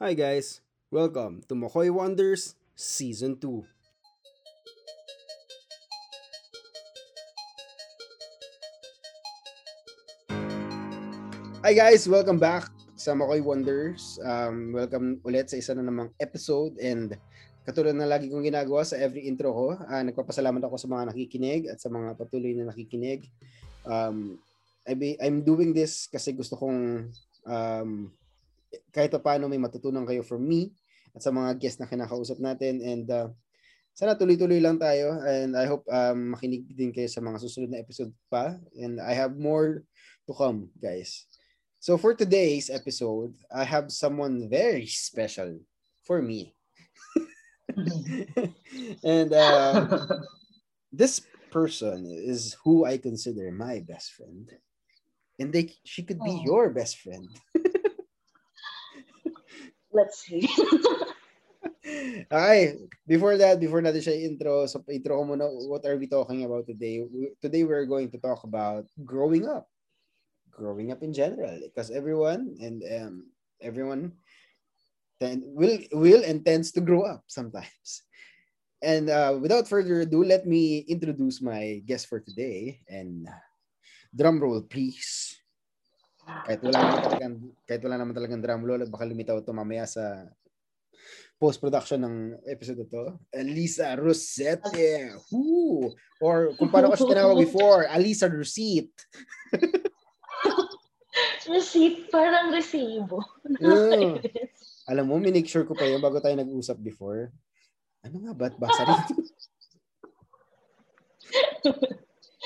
Hi guys, welcome to Makoy Wonders Season 2. Hi guys, welcome back sa Makoy Wonders. Um, welcome ulit sa isa na namang episode and katulad na lagi kong ginagawa sa every intro ko, uh, nagpapasalamat ako sa mga nakikinig at sa mga patuloy na nakikinig. Um, I be, I'm doing this kasi gusto kong um, kahit paano may matutunan kayo from me at sa mga guests na kinakausap natin and uh, sana tuloy-tuloy lang tayo and I hope um, makinig din kayo sa mga susunod na episode pa and I have more to come guys. So for today's episode, I have someone very special for me. and uh, this person is who I consider my best friend. And they she could be Oh. your best friend. Let's see. okay, before that, before natin siya intro, so intro ko muna, what are we talking about today? Today we're going to talk about growing up. Growing up in general. Because everyone and um, everyone tend, will will and tends to grow up sometimes. And uh, without further ado, let me introduce my guest for today. And uh, drum roll, please. Kahit wala naman talagang, kahit wala naman talagang drum roll, baka lumitaw ito mamaya sa post-production ng episode to. Alisa Rosette. Woo! Or kung paano ko siya tinawag before, Alisa Rosette. Receipt, parang resibo. Mm. Alam mo, minake sure ko pa yun bago tayo nag-usap before. Ano nga ba't basa rito?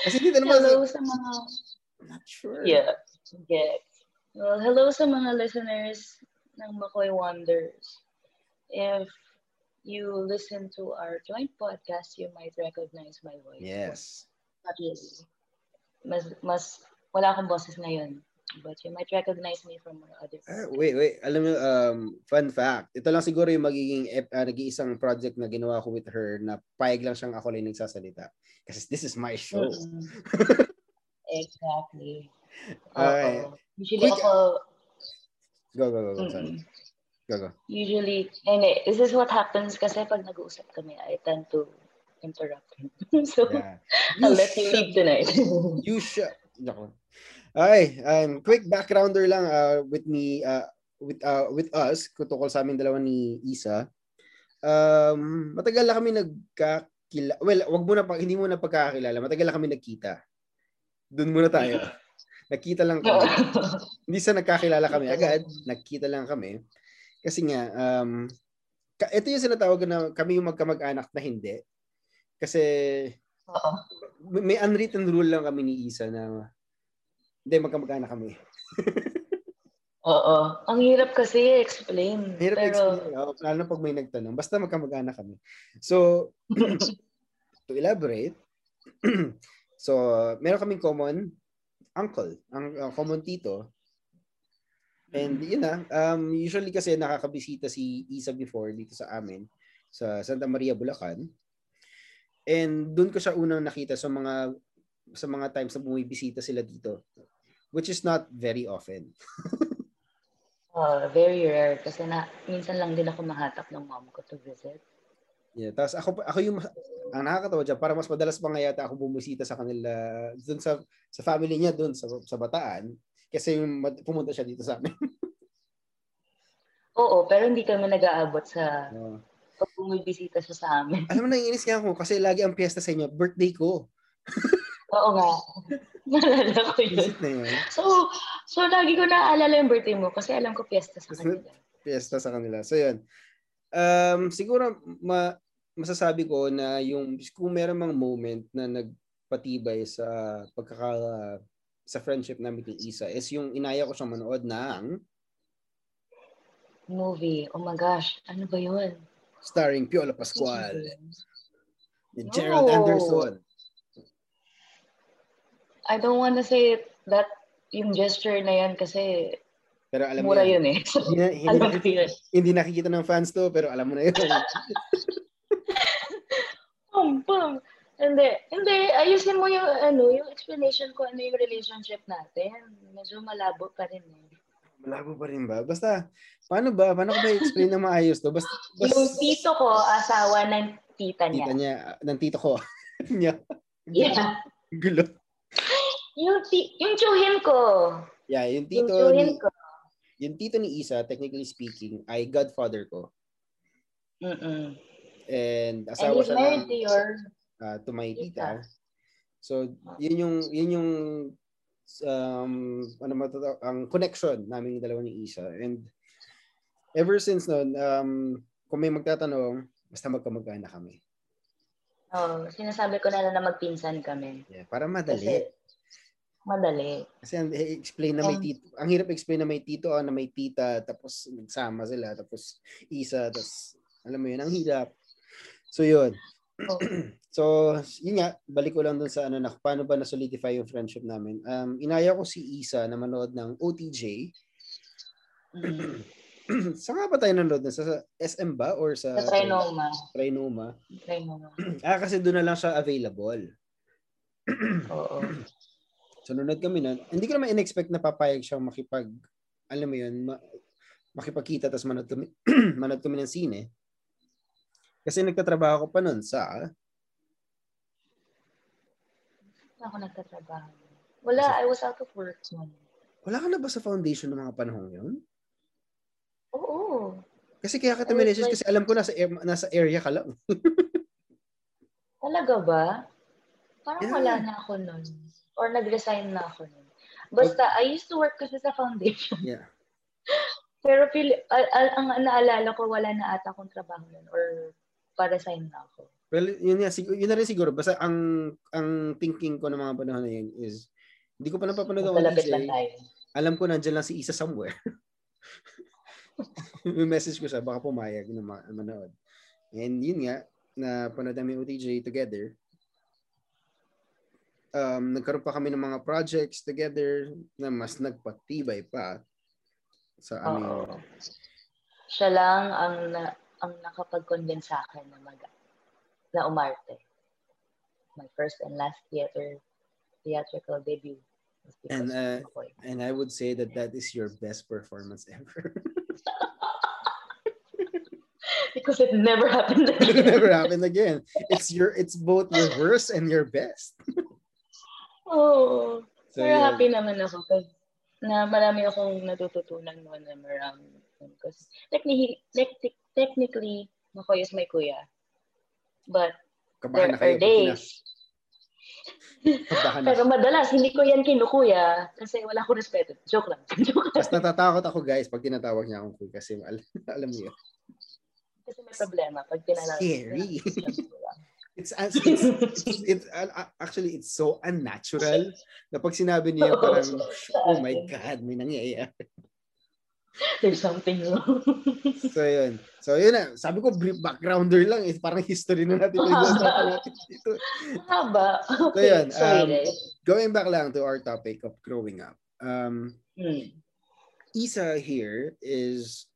Kasi dito naman, hello sa mga... not sure. Yeah. Get. Well, hello sa mga listeners ng Makoy Wonders. If you listen to our joint podcast, you might recognize my voice. Yes. Really. Mas, mas, wala akong boses ngayon. But you might recognize me from our other Ah, podcasts. wait, wait. Alam mo, um, fun fact. Ito lang siguro yung magiging ah, nag-iisang project na ginawa ko with her na payag lang siyang ako lang nagsasalita. Kasi this is my show. Mm-mm. exactly. Okay. Oo. Usually Quick- ako, Go, go, go, go. Sorry. Go, go. usually, hindi, this is what happens kasi pag nag-uusap kami, I tend to interrupt him. so, Yeah. I'll let you lead tonight. You shut. Nako. Okay, um, quick backgrounder lang uh, with me, uh, with uh, with us, tungkol sa amin dalawa ni Isa. Um, matagal na kami nagkakila. Well, wag mo na pa, hindi mo na pagkakakilala. Matagal na kami nagkita. Doon muna tayo. Nagkita lang kami. hindi sa nagkakilala kami agad, nagkita lang kami. Kasi nga, um, ito yung sinatawag na kami yung magkamag-anak na hindi. Kasi Oo. may may unwritten rule lang kami ni Isa na hindi magkamag-anak kami. Oo. Ang hirap kasi explain. Hirap Pero, explain. Oh, lalo pag may nagtanong. Basta magkamag-anak kami. So, to elaborate, so, meron kaming common uncle, ang ang common tito. And yun na, um, usually kasi nakakabisita si Isa before dito sa amin, sa Santa Maria, Bulacan. And doon ko siya unang nakita sa mga sa mga times na bumibisita sila dito. Which is not very often. uh, very rare kasi na, minsan lang din ako mahatap ng mom ko to visit. Yeah, tapos ako ako yung ang nakakatawa diyan para mas madalas pa nga yata ako bumisita sa kanila doon sa sa family niya doon sa sa Bataan kasi yung pumunta siya dito sa amin. Oo, pero hindi kami nag-aabot sa Oo. pag bumibisita siya sa amin. Alam mo naiinis nga ako kasi lagi ang piyesta sa inyo, birthday ko. Oo nga. Naalala ko yun. Na yun. So, so lagi ko naaalala yung birthday mo kasi alam ko piyesta sa kanila. Piyesta sa kanila. So yun. Um, siguro ma masasabi ko na yung kung meron mang moment na nagpatibay sa pagkaka sa friendship namin ni Isa is yung inaya ko siyang manood ng Movie. Oh my gosh. Ano ba yun? starring Piola Pascual ni Gerald No. Anderson. I don't wanna say that yung gesture na yan kasi Pero alam mo mura yan. yun eh. Hindi, hindi, alam ko yun. hindi nakikita ng fans to, pero alam mo na yun. Pum, pum. Hindi. Hindi. Ayusin mo yung, ano, yung explanation ko ano yung relationship natin. Medyo malabo pa rin eh. Malabo pa rin ba? Basta, paano ba? Paano ko ba i-explain na maayos to? Basta, basta Yung tito ko, asawa ng tita niya. tita niya, ng tito ko. niya. Yeah. Gulo. Yung, ti- yung tsuhin ko. Yeah, yung Yung tito tsuhin ni, ko. yung tito ni Isa, technically speaking, ay godfather ko. Mm-mm. And And asawa he's siya ng, to your... ah, to my tita. tita. So, yun yung, yun yung, um, ano to, ang connection namin yung dalawa ni Isa. And ever since noon, um, kung may magtatanong, basta magkamag-anak kami. Oh, sinasabi ko na na magpinsan kami. Yeah, para madali. Kasi madali. Kasi ang explain na may Um, tito, ang hirap explain na may tito, ah, na may tita, tapos nagsama sila, tapos isa, tapos alam mo yun, ang hirap. So yun. So, yun nga, balik ko lang dun sa ano na paano ba na-solidify yung friendship namin. Um, inaya ko si Isa na manood ng OTJ. Saan nga ba tayo nanood? Sa, sa SM ba? Or sa Sa Trinoma. Trinoma? Trinoma. Ah, kasi doon na lang siya available. Oo. So, nanood kami nun. Hindi ko naman in-expect na papayag siyang makipag, alam mo yun, ma- makipagkita tapos manood kami, manood kami ng sine. Kasi nagtatrabaho ko pa nun sa, Saan ako nagtatrabaho? Wala, I was out of work noon. wala ka na ba sa foundation ng mga panahong yun? Oo. Kasi kaya was message like- kasi alam ko nasa, nasa area ka lang. Talaga ba? Parang Yeah. wala na ako nun. Or nag-resign na ako nun. Basta, I used to work kasi sa foundation. Yeah. Pero feel, al- al- ang naalala ko, wala na ata akong trabaho nun. Or pa-resign na ako. Well, yun, nga, siguro, yun na rin siguro. Basta ang ang thinking ko ng mga panahon na yun is, hindi ko pa napapanood ang lang tayo. Alam ko nandiyan lang si Isa somewhere. May message ko siya, baka pumayag na ma- manood. And yun nga, na panood namin OTJ together. Um, nagkaroon pa kami ng mga projects together na mas nagpatibay pa sa aming Oo. Siya lang ang na, ang nakapag-convince sa akin na mag na umarte. My first and last theater theatrical debut And, uh, and I would say that that is your best performance ever. because it never happened it never happened again. It's your it's both your worst and your best. Oo. So, yeah. happy naman ako kasi na marami akong natututunan mo na marami. Because technically, techni- technically, Makoy is my kuya. But Kabahan there are days. Pero madalas, hindi ko yan kinukuya kasi wala akong respeto. Joke lang. Joke lang. Mas natatakot ako guys pag tinatawag niya akong kuya kasi al- alam niyo. Kasi may problema pag tinala. Scary. It's, it's, it's, it's, it's uh, actually it's so unnatural na pag sinabi niya parang oh my god may nangyayari. There's something wrong. So yun. So yun na. Sabi ko brief backgrounder lang eh. Parang history na natin pinag-uusapan natin dito. Haba. So Okay. yun. Sorry, Um, going back lang to our topic of growing up. Um, Hmm. Isa here is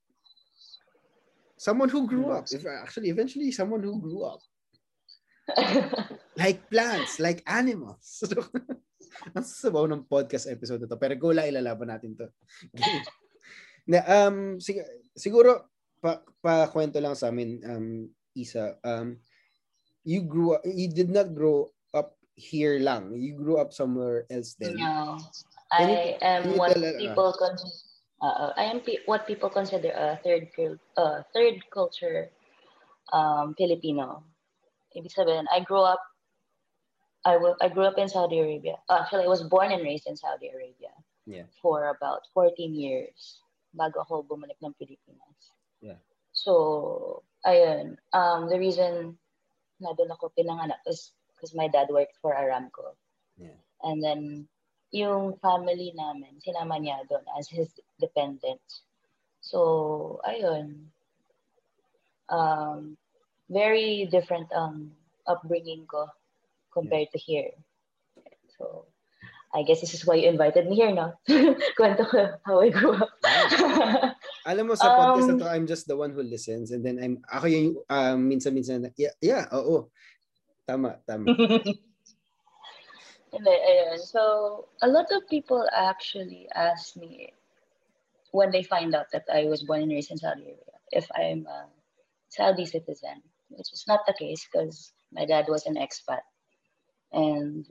someone who grew up. If actually eventually someone who grew up. Like plants, like animals. Ang sabaw ng podcast episode na to. Pero go lang ilalaban natin to. na, um, sig- siguro, pa, pa kwento lang sa amin, um, Isa, um, you grew up, you did not grow up here lang. You grew up somewhere else then. no. Can you- I can am you what tell, uh, people con- uh, I am pe- what people consider a third uh, third culture um, Filipino. Ibig sabihin, I grew up I I grew up in Saudi Arabia. Actually, I was born and raised in Saudi Arabia. Yeah. For about 14 years bago ako bumalik ng Pilipinas. Yeah. So, ayun. Um, the reason na doon ako pinanganak is because my dad worked for Aramco. Yeah. And then, yung family namin, sinama niya doon as his dependent. So, ayun. Um, very different ang upbringing ko compared to here. So, I guess this is why you invited me here, no? Kwento ko how I grew up. Alam mo sa podcast Um, na to, I'm just the one who listens and then I'm ako yung um, minsan-minsan yeah, yeah, oo. Tama, tama. Hindi, ayun. So, a lot of people actually ask me when they find out that I was born and raised in Saudi Arabia, if I'm a Saudi citizen, which was not the case because my dad was an expat and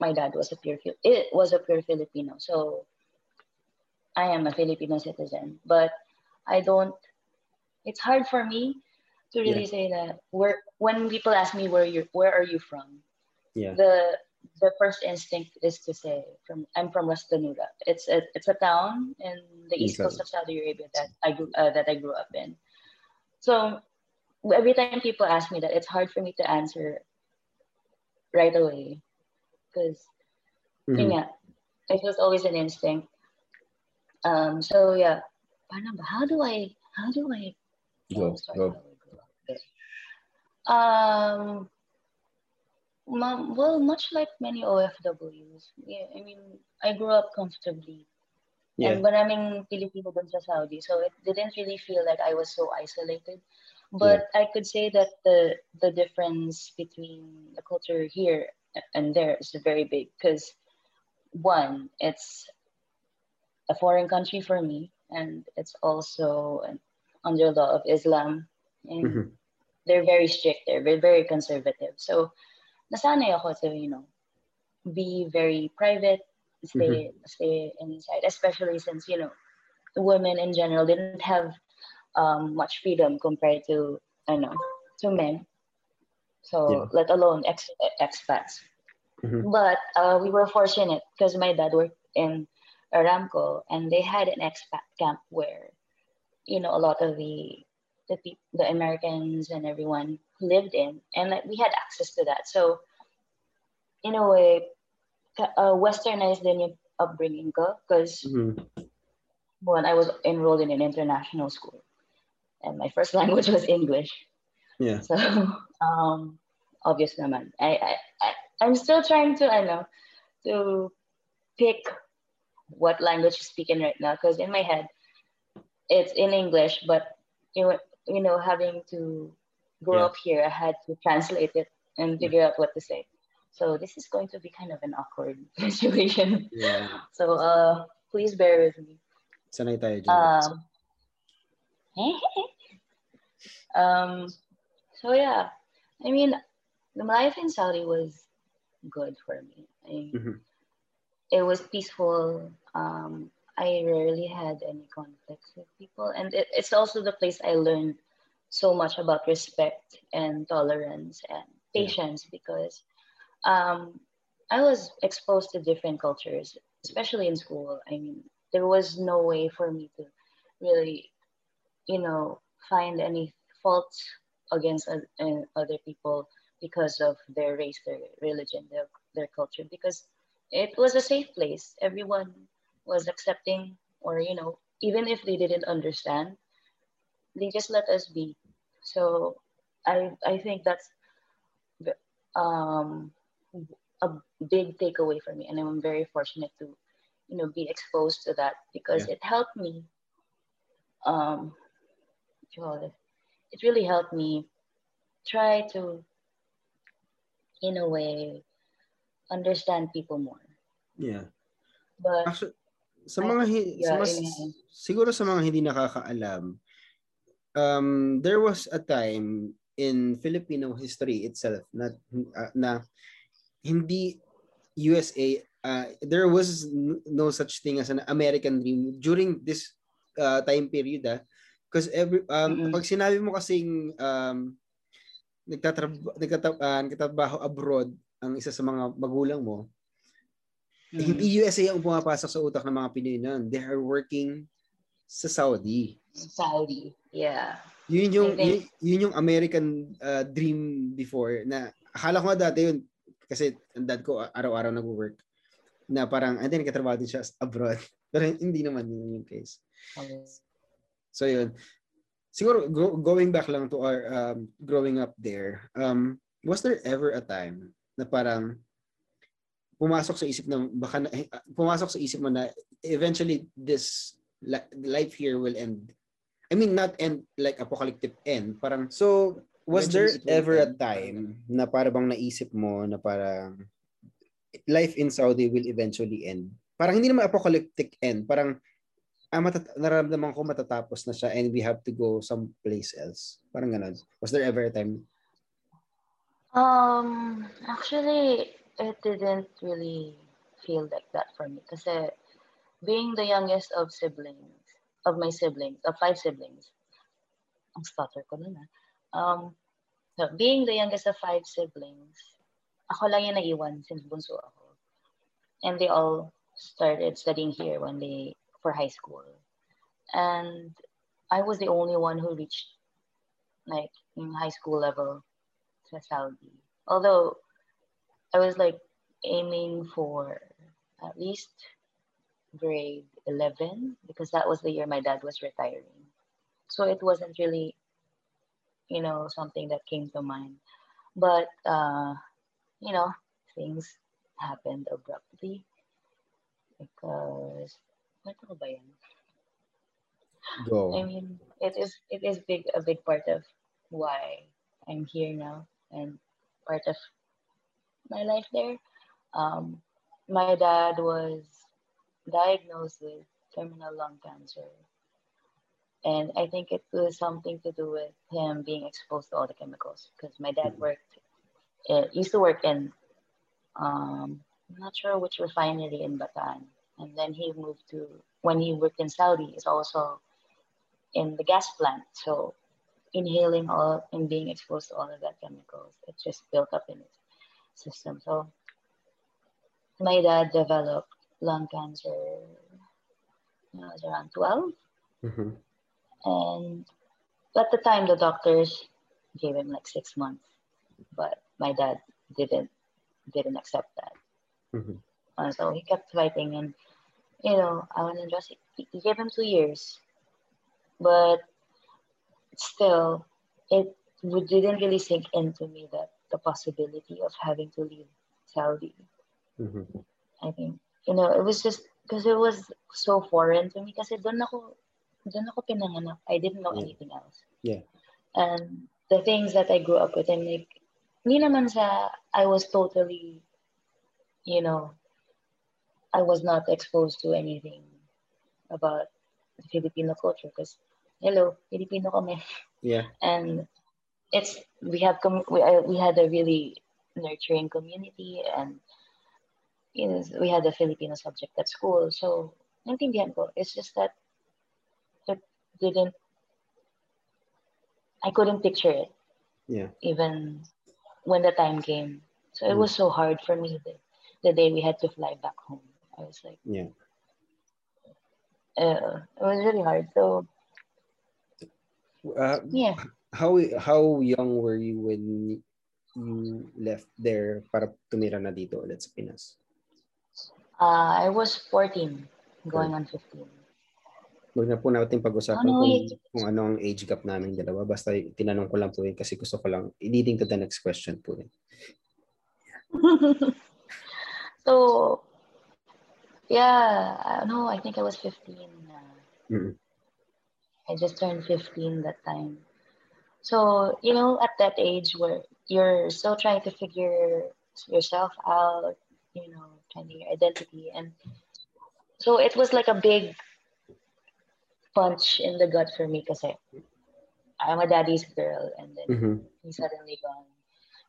my dad was a pure it was a pure Filipino. So I am a Filipino citizen, but I don't. It's hard for me to really yeah. say that where when people ask me where you where are you from, yeah. the the first instinct is to say from I'm from Ras Tanura. It's a it's a town in the east coast of Saudi Arabia that I grew uh, that I grew up in. So every time people ask me that, it's hard for me to answer right away because mm-hmm. yeah, it was always an instinct. Um, so yeah, how do I how do I go, go. Um, well, much like many OFWs, yeah, I mean, I grew up comfortably. Yeah. And maraming Filipino dun sa Saudi, so it didn't really feel like I was so isolated. But yeah. I could say that the the difference between the culture here and there is very big because one, it's a foreign country for me, and it's also an, under the law of Islam, and mm-hmm. they're very strict. They're very, very conservative. So nasanay ako to, you know, be very private, stay mm-hmm. stay inside, especially since, you know, women in general didn't have um, much freedom compared to, I know, to men. So yeah. let alone ex expats. Mm-hmm. But uh, we were fortunate because my dad worked in Aramco and they had an expat camp where, you know, a lot of the the, the Americans and everyone lived in, and like, we had access to that. So, in a way, uh, westernized din yung upbringing ko because mm-hmm. when I was enrolled in an international school, and my first language was English. Yeah. So, um, obvious naman. I, I, I, I'm still trying to, I know, to pick what language to speak in right now because in my head, it's in English, but you know, you know, having to grow yeah. up here, I had to translate it and figure out what to say. So this is going to be kind of an awkward situation. Yeah. So uh, please bear with me. Sanay tayo dyan. Um, um, so yeah, I mean, the life in Saudi was good for me. I, mm-hmm. It was peaceful. Um, I rarely had any conflicts with people. And it, it's also the place I learned so much about respect and tolerance and patience yeah. because um, I was exposed to different cultures, especially in school. I mean, there was no way for me to really, you know, find any faults against uh, other people because of their race, their religion, their, their culture, because it was a safe place. Everyone was accepting or you know even if they didn't understand they just let us be so i i think that's um a big takeaway for me and i'm very fortunate to you know be exposed to that because yeah. it helped me um it really helped me try to in a way understand people more. Yeah. But Actually, sa mga hi- yeah, sa mas, siguro sa mga hindi nakakaalam um there was a time in Filipino history itself na uh, na hindi USA uh, there was no such thing as an American dream during this uh, time period ah because every um mm-hmm. pag sinabi mo kasing um nagtatrabaho nagtatrabaho, uh, nagtatrabaho abroad ang isa sa mga magulang mo Mm-hmm. Hindi USA ang pumapasok sa utak ng mga Pinoy noon. They are working sa Saudi. Saudi, yeah. Yun yung, yun, yun yung American uh, dream before na akala ko nga dati yun kasi ang dad ko araw-araw nag-work na parang hindi nagkatrabaho din siya abroad. Pero hindi naman yun yung case. Okay. So yun. Siguro go, going back lang to our um, growing up there, um, was there ever a time na parang pumasok sa isip na baka na, eh, pumasok sa isip mo na eventually this life here will end. I mean not end like apocalyptic end. Parang so was there ever a time na para bang naisip mo na parang life in Saudi will eventually end? Parang hindi naman apocalyptic end, parang ah, matat- nararamdaman ko matatapos na siya and we have to go someplace else. Parang ganun. Was there ever a time? Um, actually, it didn't really feel like that for me. Kasi being the youngest of siblings, of my siblings, of five siblings, ang stutter ko na na. Um, so being the youngest of five siblings, ako lang yung naiwan since bunso ako. And they all started studying here when they for high school. And I was the only one who reached like in high school level to Saudi. Although I was like aiming for at least grade 11 because that was the year my dad was retiring. So it wasn't really, you know, something that came to mind. But, uh, you know, things happened abruptly because Kwento ko ba yan? Go. I mean, it is it is big a big part of why I'm here now and part of my life there. Um, my dad was diagnosed with terminal lung cancer. And I think it was something to do with him being exposed to all the chemicals because my dad Mhm. worked, uh, used to work in, um, I'm not sure which refinery in Bataan. And then he moved to, when he worked in Saudi, is also in the gas plant. So inhaling all and being exposed to all of that chemicals, it just built up in his system. So my dad developed lung cancer when I was around 12. Mhm. And at the time, the doctors gave him like six months, but my dad didn't didn't accept that. Mhm. Uh, so he kept fighting, and you know, I want to just he gave him two years, but still, it didn't really sink into me that the possibility of having to leave Saudi. Mhm. I think you know it was just because it was so foreign to me. Kasi doon ako doon ako pinanganak. I didn't know Yeah. anything else. Yeah. And the things that I grew up with, I'm like, hindi naman sa I was totally, you know, I was not exposed to anything about the Filipino culture because, hello, Filipino kami. Yeah. And it's, we have, com- we, uh, we had a really nurturing community and, you know, we had a Filipino subject at school. So, naintindihan ko. It's just that it didn't, I couldn't picture it Yeah. even when the time came. So it Mm. was so hard for me the, the day we had to fly back home. I was like, Yeah. uh, it was really hard. So Uh, yeah, how how young were you when you left there para tumira na dito ulit sa Pinas? uh, I was 14, going on 15. Huwag na po natin pag-usapan Oh, no, kung, kung ano ang age gap namin dalawa. Basta tinanong ko lang po yun kasi gusto ko lang leading to the next question po yun. so yeah, I don't know. I think I was 15. Uh, Mm. I just turned 15 that time. So, you know, at that age where you're still trying to figure yourself out, you know, finding your identity. And so it was like a big punch in the gut for me because I'm a daddy's girl and then Mhm. he's suddenly gone.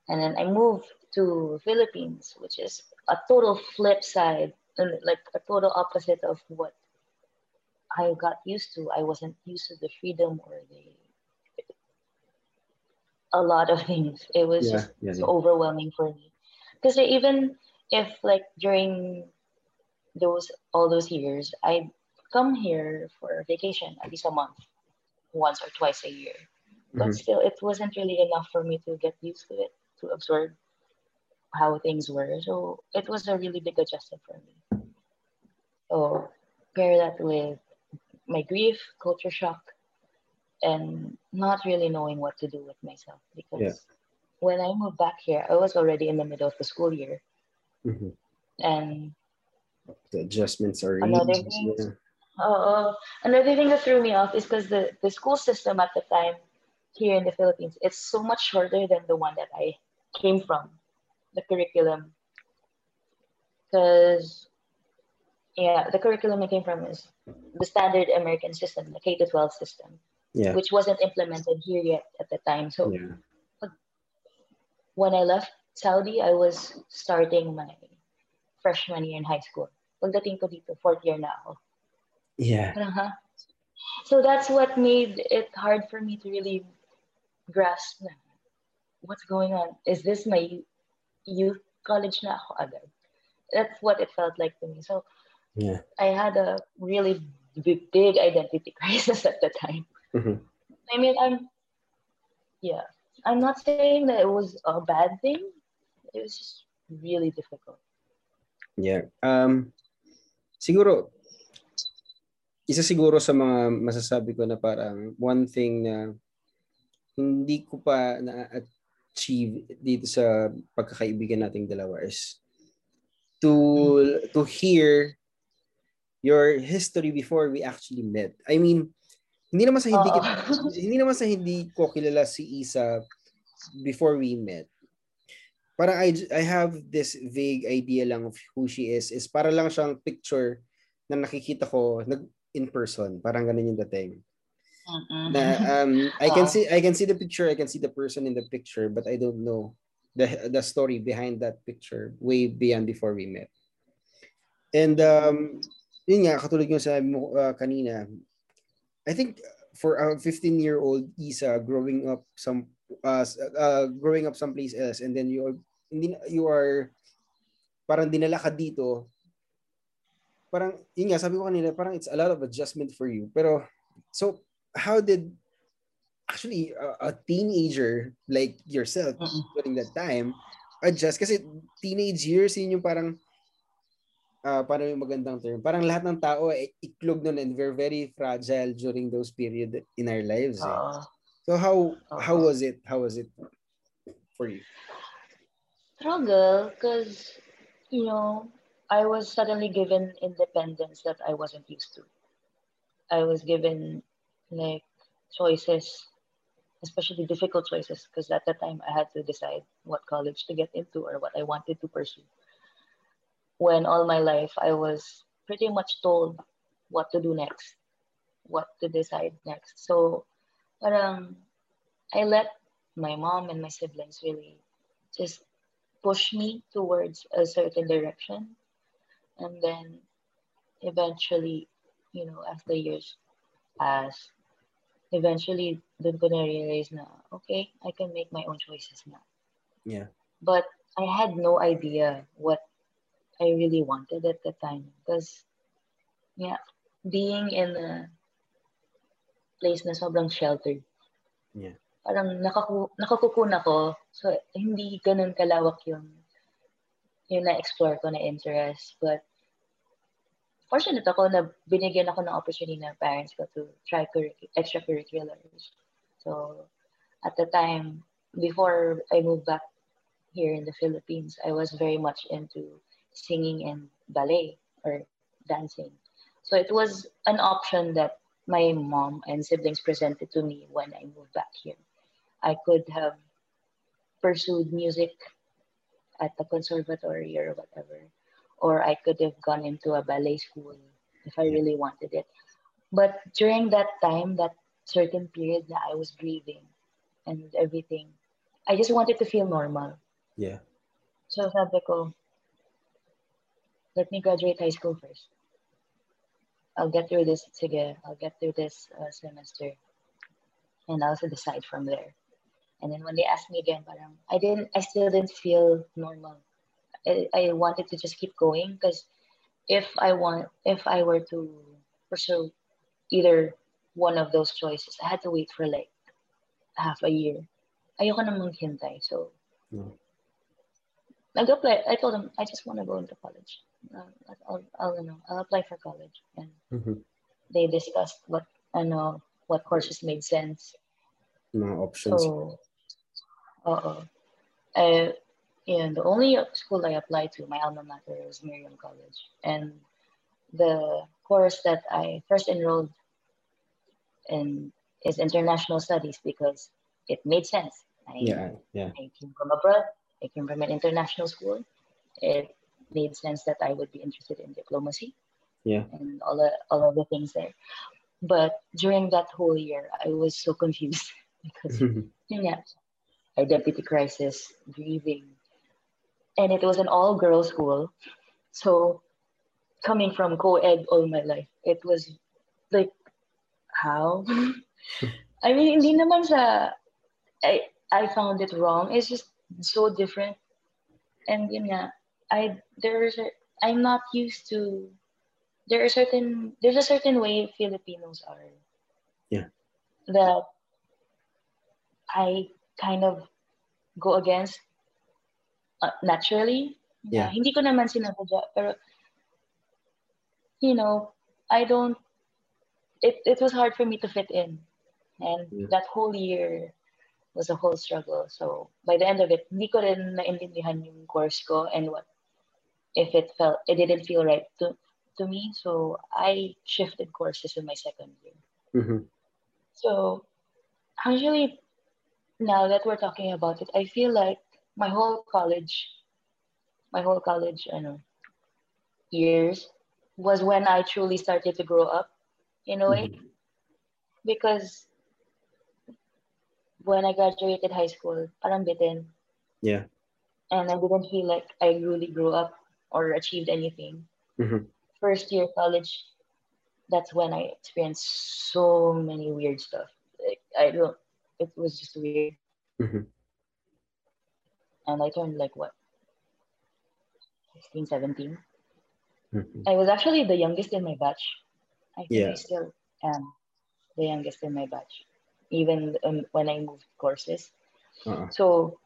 And then I moved to Philippines, which is a total flip side, like a total opposite of what I got used to. I wasn't used to the freedom or the a lot of things. It was Yeah, just yeah, so yeah. overwhelming for me. Because even if like during those all those years, I come here for vacation at least a month, once or twice a year. But Mhm. still, it wasn't really enough for me to get used to it, to absorb how things were. So it was a really big adjustment for me. So pair that with my grief, culture shock, and not really knowing what to do with myself because Yeah. when I moved back here, I was already in the middle of the school year, Mhm. and The adjustments are Another easy. thing- Yeah. Uh, another thing that threw me off is because the, the school system at the time here in the Philippines, it's so much shorter than the one that I came from, the curriculum. Because, yeah, the curriculum I came from is the standard American system, the K to 12 system, Yeah. which wasn't implemented here yet at the time. So Yeah. when I left Saudi, I was starting my freshman year in high school. Pagdating ko dito, fourth year na ako. Yeah. Parang, huh? So that's what made it hard for me to really grasp na, what's going on. Is this my youth college na ako agad? That's what it felt like to me. So Yeah. I had a really big, big identity crisis at the time. Mhm. I mean, I'm, yeah, I'm not saying that it was a bad thing. It was just really difficult. Yeah. Um, siguro, isa siguro sa mga masasabi ko na parang one thing na hindi ko pa na-achieve dito sa pagkakaibigan nating dalawa is to to hear your history before we actually met. I mean, hindi naman sa hindi kita, hindi naman sa hindi ko kilala si Isa before we met. Parang I, I have this vague idea lang of who she is. Is para lang siyang picture na nakikita ko nag, in person. Parang ganun yung dating. Mm-mm. Na, um, I can see I can see the picture, I can see the person in the picture, but I don't know the the story behind that picture way beyond before we met. And um, yun nga, katulad yung sabi mo uh, kanina, I think for a 15-year-old Isa growing up some uh, uh, growing up someplace else and then you are hindi you are parang dinala ka dito parang yun nga sabi ko kanina parang it's a lot of adjustment for you. Pero so how did actually a, a teenager like yourself during that time adjust? Kasi teenage years yun yung parang ah paano yung magandang term. Parang lahat ng tao eh, iklog nun and we're very fragile during those period in our lives eh. Oo. so how how was it? How was it for you? Struggle because you know i was suddenly given independence that i wasn't used to. I was given like choices especially difficult choices because at the time i had to decide what college to get into or what i wanted to pursue when all my life i was pretty much told what to do next what to decide next. So parang i let my mom and my siblings really just push me towards a certain direction. And then eventually you know as the years pass eventually dun ko na realize na okay I can make my own choices now. Yeah. But I had no idea what I really wanted at the time. Because yeah being in a place na sobrang sheltered. Yeah. parang nakaku nakakukun ako so hindi ganun kalawak yung yung na-explore ko na interest. But fortunate ako na binigyan ako ng opportunity ng parents ko to try curric- extracurriculars. So at the time before I moved back here in the Philippines I was very much into singing and ballet or dancing so it was an option that my mom and siblings presented to me when I moved back here I could have pursued music at the conservatory or whatever, or I could have gone into a ballet school if I really wanted it. But during that time, that certain period that I was grieving and everything, I just wanted to feel normal. yeah So sabi ko, let me graduate high school first. I'll get through this, sige, I'll get through this uh, semester. And I'll also decide from there. And then when they asked me again, parang, I didn't, I still didn't feel normal. I, I wanted to just keep going because if I want, if I were to pursue either one of those choices, I had to wait for like half a year. Ayoko na maghintay. So No. nag-apply. I told them I just want to go into college. Uh, I'll, I'll, you know, I'll apply for college, and Mhm. they discussed what I know what courses made sense. mga options So, uh, uh, and the only school I applied to, my alma mater, was Miriam College, and the course that I first enrolled in is international studies because it made sense. I, yeah yeah I came from abroad. I came from an international school. It made sense that I would be interested in diplomacy. Yeah. And all the all of the things there. But during that whole year, I was so confused because mm-hmm. yeah, identity crisis, grieving, and it was an all girls school. So coming from co-ed all my life, it was like how? I mean, hindi naman sa I I found it wrong. It's just so different. And yun nga, I there's a, I'm not used to there are certain there's a certain way Filipinos are. Yeah. That I kind of go against uh, naturally. Yeah. Hindi ko naman sinasadya, pero you know, I don't it it was hard for me to fit in. And Yeah. that whole year was a whole struggle. So by the end of it, hindi ko rin naintindihan yung course ko and what if it felt it didn't feel right to to me. So I shifted courses in my second year. Mhm. So actually now that we're talking about it, I feel like my whole college my whole college I know years was when I truly started to grow up in a way because when I graduated high school, parang bitin. Yeah. And I didn't feel like I really grew up or achieved anything. Mhm. First year college, that's when I experienced so many weird stuff. Like I don't, it was just weird. Mhm. And I turned like what, 16, 17. Mhm. I was actually the youngest in my batch. I think Yeah. I still am the youngest in my batch, even um, when I moved courses. Uh-uh. So,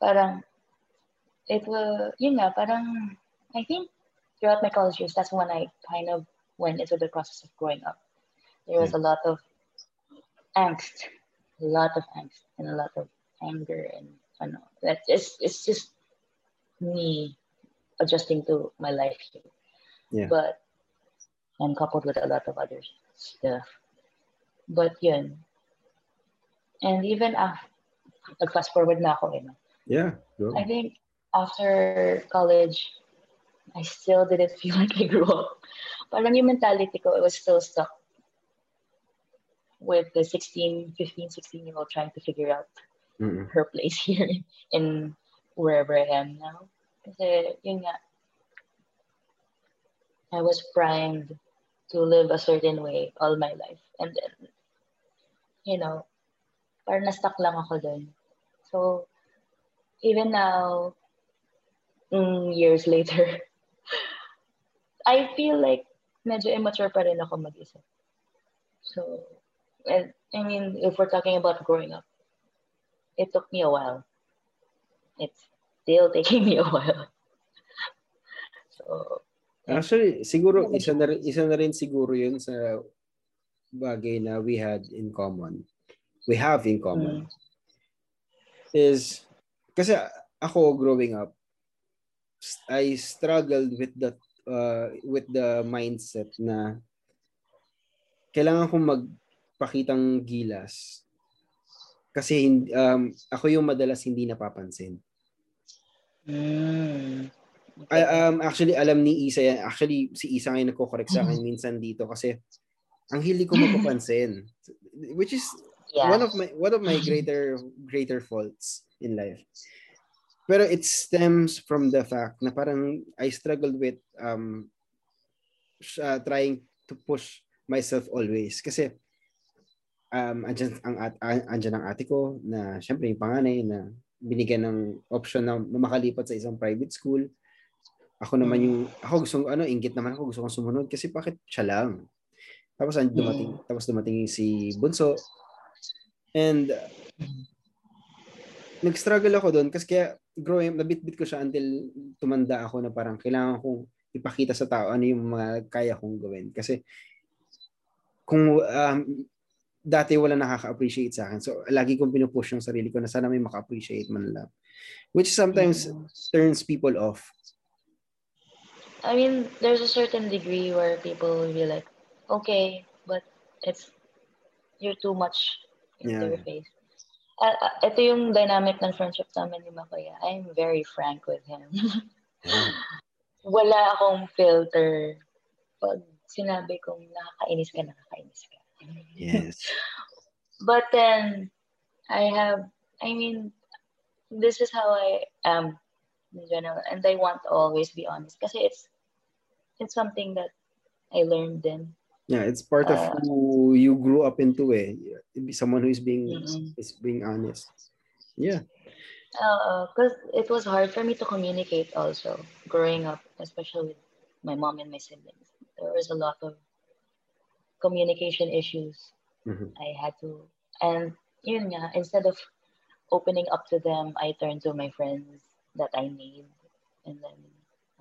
parang, it was, yun nga, parang, I think throughout my college years, that's when I kind of went into the process of growing up. There was a lot of angst, a lot of angst, and a lot of anger, and I know that it's, it's just me adjusting to my life here. Yeah. But, and coupled with a lot of other stuff. But yun. And even after, nag-fast forward na ako eh. no? Yeah. Go. I think after college, I still didn't feel like I grew up. Parang yung mentality ko, it was still stuck with the 16, 15, 16 year old trying to figure out Mm-mm. her place here in wherever I am now. Kasi yun nga, I was primed to live a certain way all my life. And then, you know, parang na-stuck lang ako dun. So, even now, mm, years later, I feel like medyo immature pa rin ako mag-isa. So, and, I mean, if we're talking about growing up, it took me a while. It's still taking me a while. So, Actually, siguro isa na rin, isa na rin siguro 'yun sa bagay na we had in common. We have in common. Is kasi ako growing up I struggled with that uh, with the mindset na kailangan kong magpakitang gilas kasi um, ako yung madalas hindi napapansin. mm, I, um, actually, alam ni Isa yan. Actually, si Isa ngayon nagko-correct sa akin minsan dito kasi ang hili ko mapapansin. Which is yeah. one of my one of my greater greater faults in life. Pero it stems from the fact na parang I struggled with um uh, trying to push myself always kasi um andyan ang at an- andyan ang ate ko na syempre yung panganay na binigyan ng option na makalipat sa isang private school. Ako naman yung ako gusto ano inggit naman ako gusto kong sumunod kasi bakit siya lang. Tapos dumating tapos dumating si Bunso and uh, nag-struggle ako doon kasi kaya growing nabitbit ko siya until tumanda ako na parang kailangan kong ipakita sa tao ano yung mga kaya kong gawin kasi kung um, dati wala nakaka-appreciate sa akin. So, lagi kong pinupush yung sarili ko na sana may maka-appreciate man lang. Which sometimes turns people off. I mean, there's a certain degree where people will be like, okay, but it's, you're too much in Yeah. their face. Uh, uh, ito yung dynamic ng friendship namin ni Makoya. I'm very frank with him. Wala akong filter pag sinabi kong nakakainis ka, nakakainis ka. Yes. But then, I have, I mean, this is how I am in general. And I want to always be honest. Kasi it's, it's something that I learned then. Yeah, it's part of Uh, who you grew up into eh. Someone who is being Mm-mm. is being honest. Yeah. Because it was hard for me to communicate also growing up, especially with my mom and my siblings. There was a lot of communication issues. Mhm. I had to, and yun nga, instead of opening up to them, I turned to my friends that I made, and then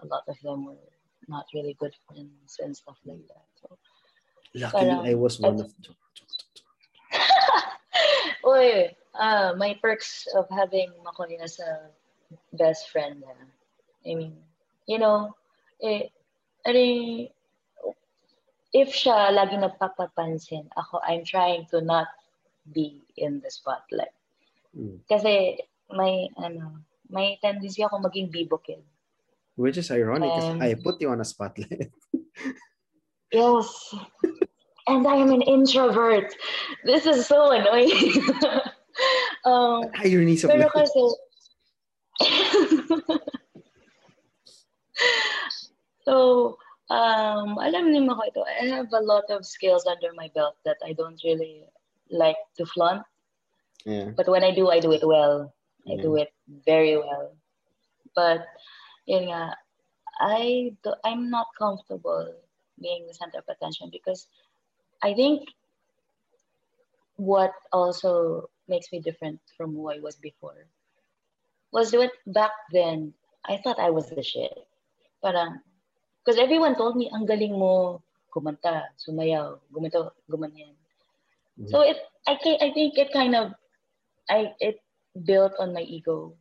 a lot of them were not really good friends and stuff like that. So, Luckily, Parang- I was one of Uy, ah, may perks of having Makoy as a best friend. ah. I mean, you know, eh, ano if siya lagi nagpapapansin, ako, I'm trying to not be in the spotlight. Mm. Kasi may, ano, may tendency ako maging bibo kid. Which is ironic Um, I put you on a spotlight. Yes. And I am an introvert. This is so annoying. um, Ironies of Pero kasi... so, um, alam niyo ko ito, I have a lot of skills under my belt that I don't really like to flaunt. Yeah. But when I do, I do it well. I do it very well. But, yun nga, I do, I'm not comfortable being the center of attention because I think what also makes me different from who I was before was that back then, I thought I was the shit. Parang, because everyone told me, ang galing mo kumanta, sumayaw, gumanto, gumanyan. Mhm. So it, I, I think it kind of, I, it built on my ego.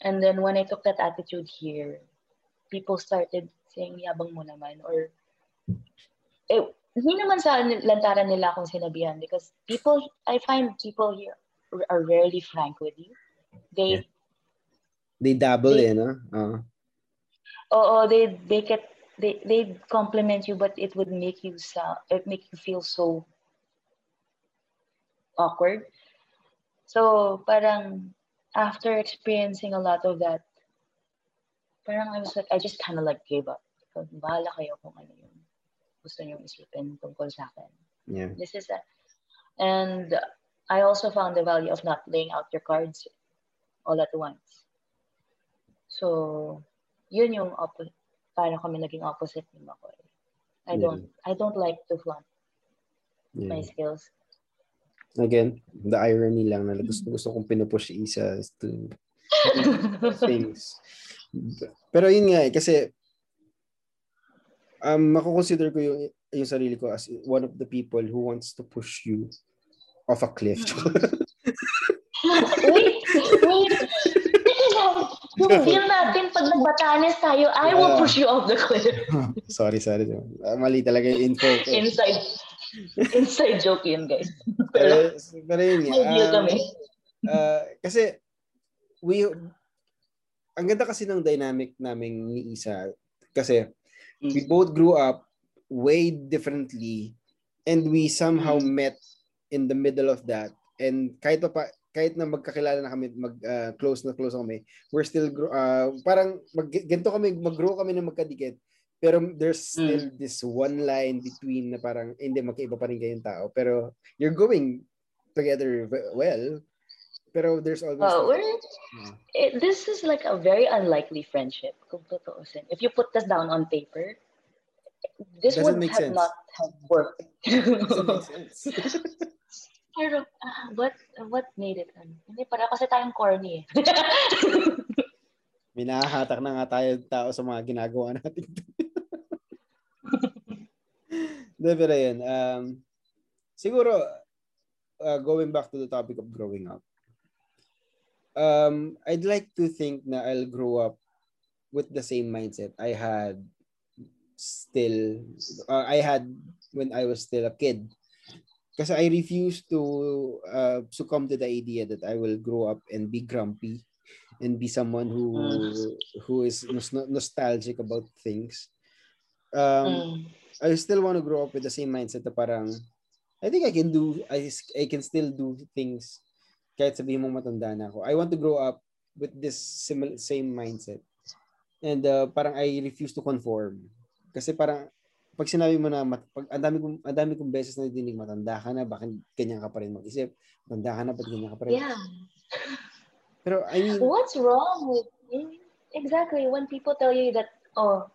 And then when I took that attitude here, people started saying, yabang mo naman, or, eh, hindi naman sa lantaran nila akong sinabihan because people, I find people here are rarely frank with you. They, Yeah. They dabble They- in, no? Uh, oh, they, they get, they, they compliment you, but it would make you sound, it make you feel so awkward. So, parang, after experiencing a lot of that, parang I was like, I just kind of like gave up. So, bahala kayo kung ano yung gusto niyong isipin tungkol sa akin. yeah. This is a, and I also found the value of not laying out your cards all at once. So, yun yung oppo- parang kami naging opposite ni Makoy. I Yeah. don't, I don't like to flaunt my yeah. skills. Again, the irony lang na gusto, gusto kong pinupush si Isa to things. Pero yun nga eh, kasi um, makukonsider ko yung, yung sarili ko as one of the people who wants to push you off a cliff. wait, wait. Yung deal natin pag nagbatanes tayo, I will Yeah. push you off the cliff. sorry, sorry. Ah, mali talaga yung info ko. Inside, inside joke yun, guys. Pero, pero yun nga. Um, kami. ah, kasi, we, ang ganda kasi ng dynamic namin ni Isa. Kasi, we both grew up way differently and we somehow Mm. met in the middle of that. And kahit pa kahit na magkakilala na kami mag uh, close na close kami we're still uh, parang mag ganito kami mag-grow kami na magkadikit. Pero there's still this one line between na parang hindi magkaiba pa rin kayong tao. Pero you're going together well pero there's always Oh, we're, Yeah. it, this is like a very unlikely friendship. Kung tutuusin. If you put this down on paper, this Doesn't would have sense. not have worked. Pero, ah, what what made it? Ano? Hindi, para kasi tayong corny eh. May nahahatak na nga tayo tao sa mga ginagawa natin. Hindi, pero yun. Um, siguro, uh, going back to the topic of growing up, um, I'd like to think na I'll grow up with the same mindset I had still, uh, I had when I was still a kid. Because I refuse to uh, succumb to the idea that I will grow up and be grumpy and be someone who who is nos- nostalgic about things. Um, Mm. I still want to grow up with the same mindset na parang I think I can do I I can still do things kahit sabihin mo matanda na ako. I want to grow up with this similar same mindset. And uh, parang I refuse to conform. Kasi parang pag sinabi mo na mat, pag ang dami kong ang dami kong beses na dinig matanda ka na bakit ganyan ka pa rin mag-isip? Matanda ka na bakit ganyan ka pa rin? Yeah. Pero I mean What's wrong with exactly when people tell you that oh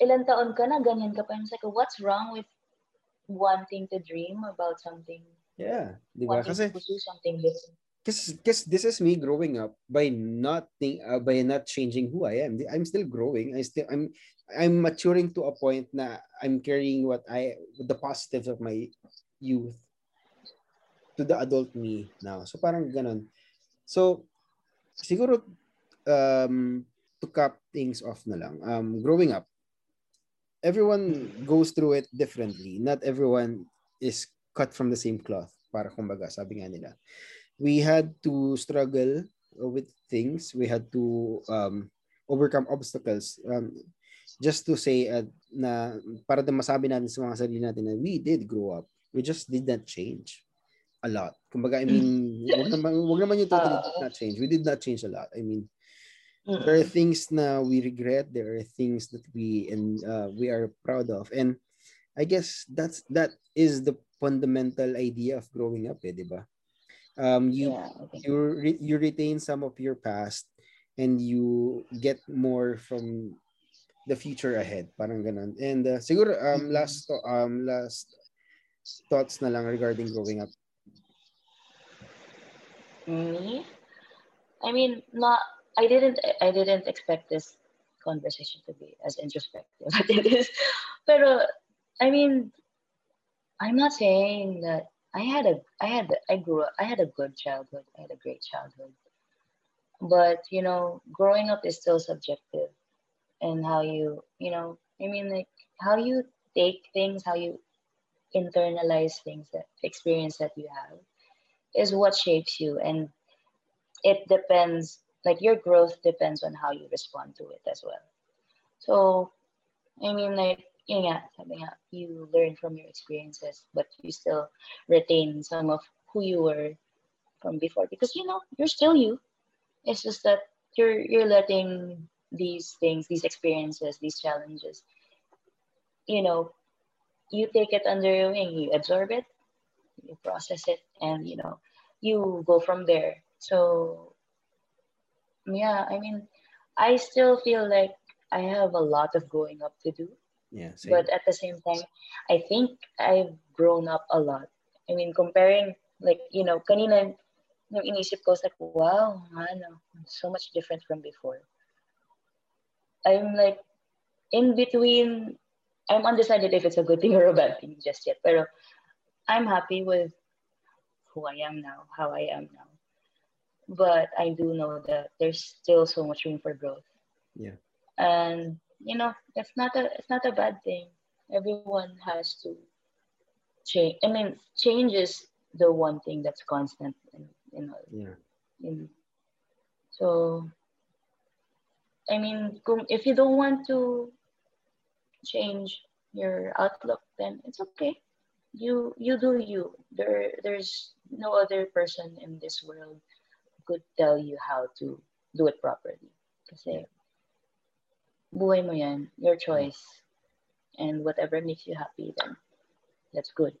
ilan taon ka na ganyan ka pa it's like what's wrong with wanting to dream about something yeah, di ba? Kasi to pursue something different because this is me growing up by not think, uh, by not changing who I am. I'm still growing. I still I'm I'm maturing to a point na I'm carrying what I the positives of my youth to the adult me now. So parang ganun. So siguro um to cap things off na lang. Um growing up everyone goes through it differently. Not everyone is cut from the same cloth para kumbaga sabi nga nila we had to struggle with things. We had to um, overcome obstacles. Um, just to say uh, na para din masabi natin sa mga sarili natin na we did grow up. We just did not change a lot. Kumbaga, I mean, wag naman, wag naman yung totally did not change. We did not change a lot. I mean, there are things na we regret. There are things that we and uh, we are proud of. And I guess that's that is the fundamental idea of growing up, eh, di ba? um, you yeah, okay. you re- you retain some of your past and you get more from the future ahead parang ganun. And uh, siguro um last to- um last thoughts na lang regarding growing up. Me? I mean not i didn't i didn't expect this conversation to be as introspective as it is. Pero i mean i'm not saying that I had a I had I grew up I had a good childhood. I had a great childhood. But, you know, growing up is still subjective and how you, you know, I mean like how you take things, how you internalize things that experience that you have is what shapes you and it depends like your growth depends on how you respond to it as well. So, I mean like yun nga, sabi nga, you learn from your experiences, but you still retain some of who you were from before because you know you're still you. It's just that you're you're letting these things, these experiences, these challenges, you know, you take it under your wing, you absorb it, you process it, and you know, you go from there. So yeah, I mean, I still feel like I have a lot of growing up to do yeah same. but at the same time i think i've grown up a lot. I mean comparing like you know kanina nung inisip ko like wow ano, so much different from before. I'm like in between i'm undecided if it's a good thing or a bad thing just yet pero i'm happy with who i am now how i am now. But i do know that there's still so much room for growth. Yeah. And you know it's not a it's not a bad thing. Everyone has to change i mean change is the one thing that's constant in, you know yeah. in, so i mean if you don't want to change your outlook then it's okay. You you do you. There there's no other person in this world could tell you how to do it properly. Kasi buhay mo yan, your choice. And whatever makes you happy, then that's good.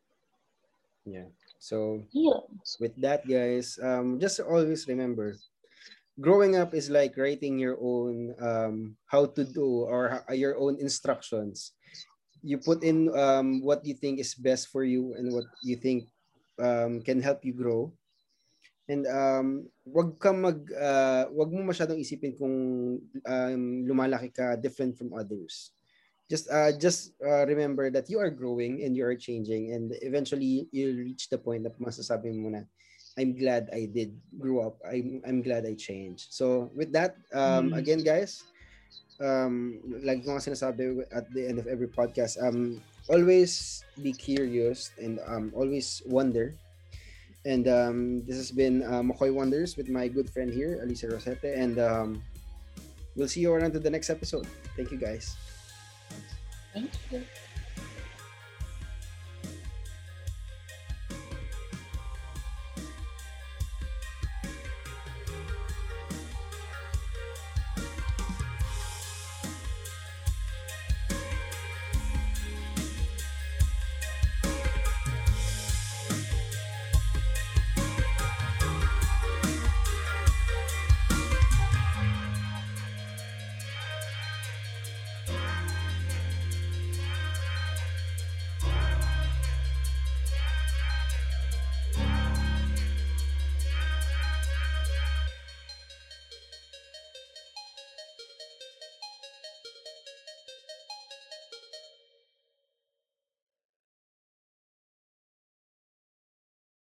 yeah so Yeah. with that guys um just always remember growing up is like writing your own um how to do or ho- your own instructions you put in um what you think is best for you and what you think um can help you grow and um wag ka mag uh, wag mo masyadong isipin kung um, lumalaki ka different from others just uh just uh, remember that you are growing and you are changing and eventually you'll reach the point na masasabi mo na I'm glad I did grow up. I'm I'm glad I changed. So with that, um Mm. again guys, um like ko nga sinasabi at the end of every podcast, um always be curious and um always wonder. And um this has been uh, Macoy Wonders with my good friend here, Alyssa Rosete. and um we'll see you around to the next episode. Thank you guys. Thank you.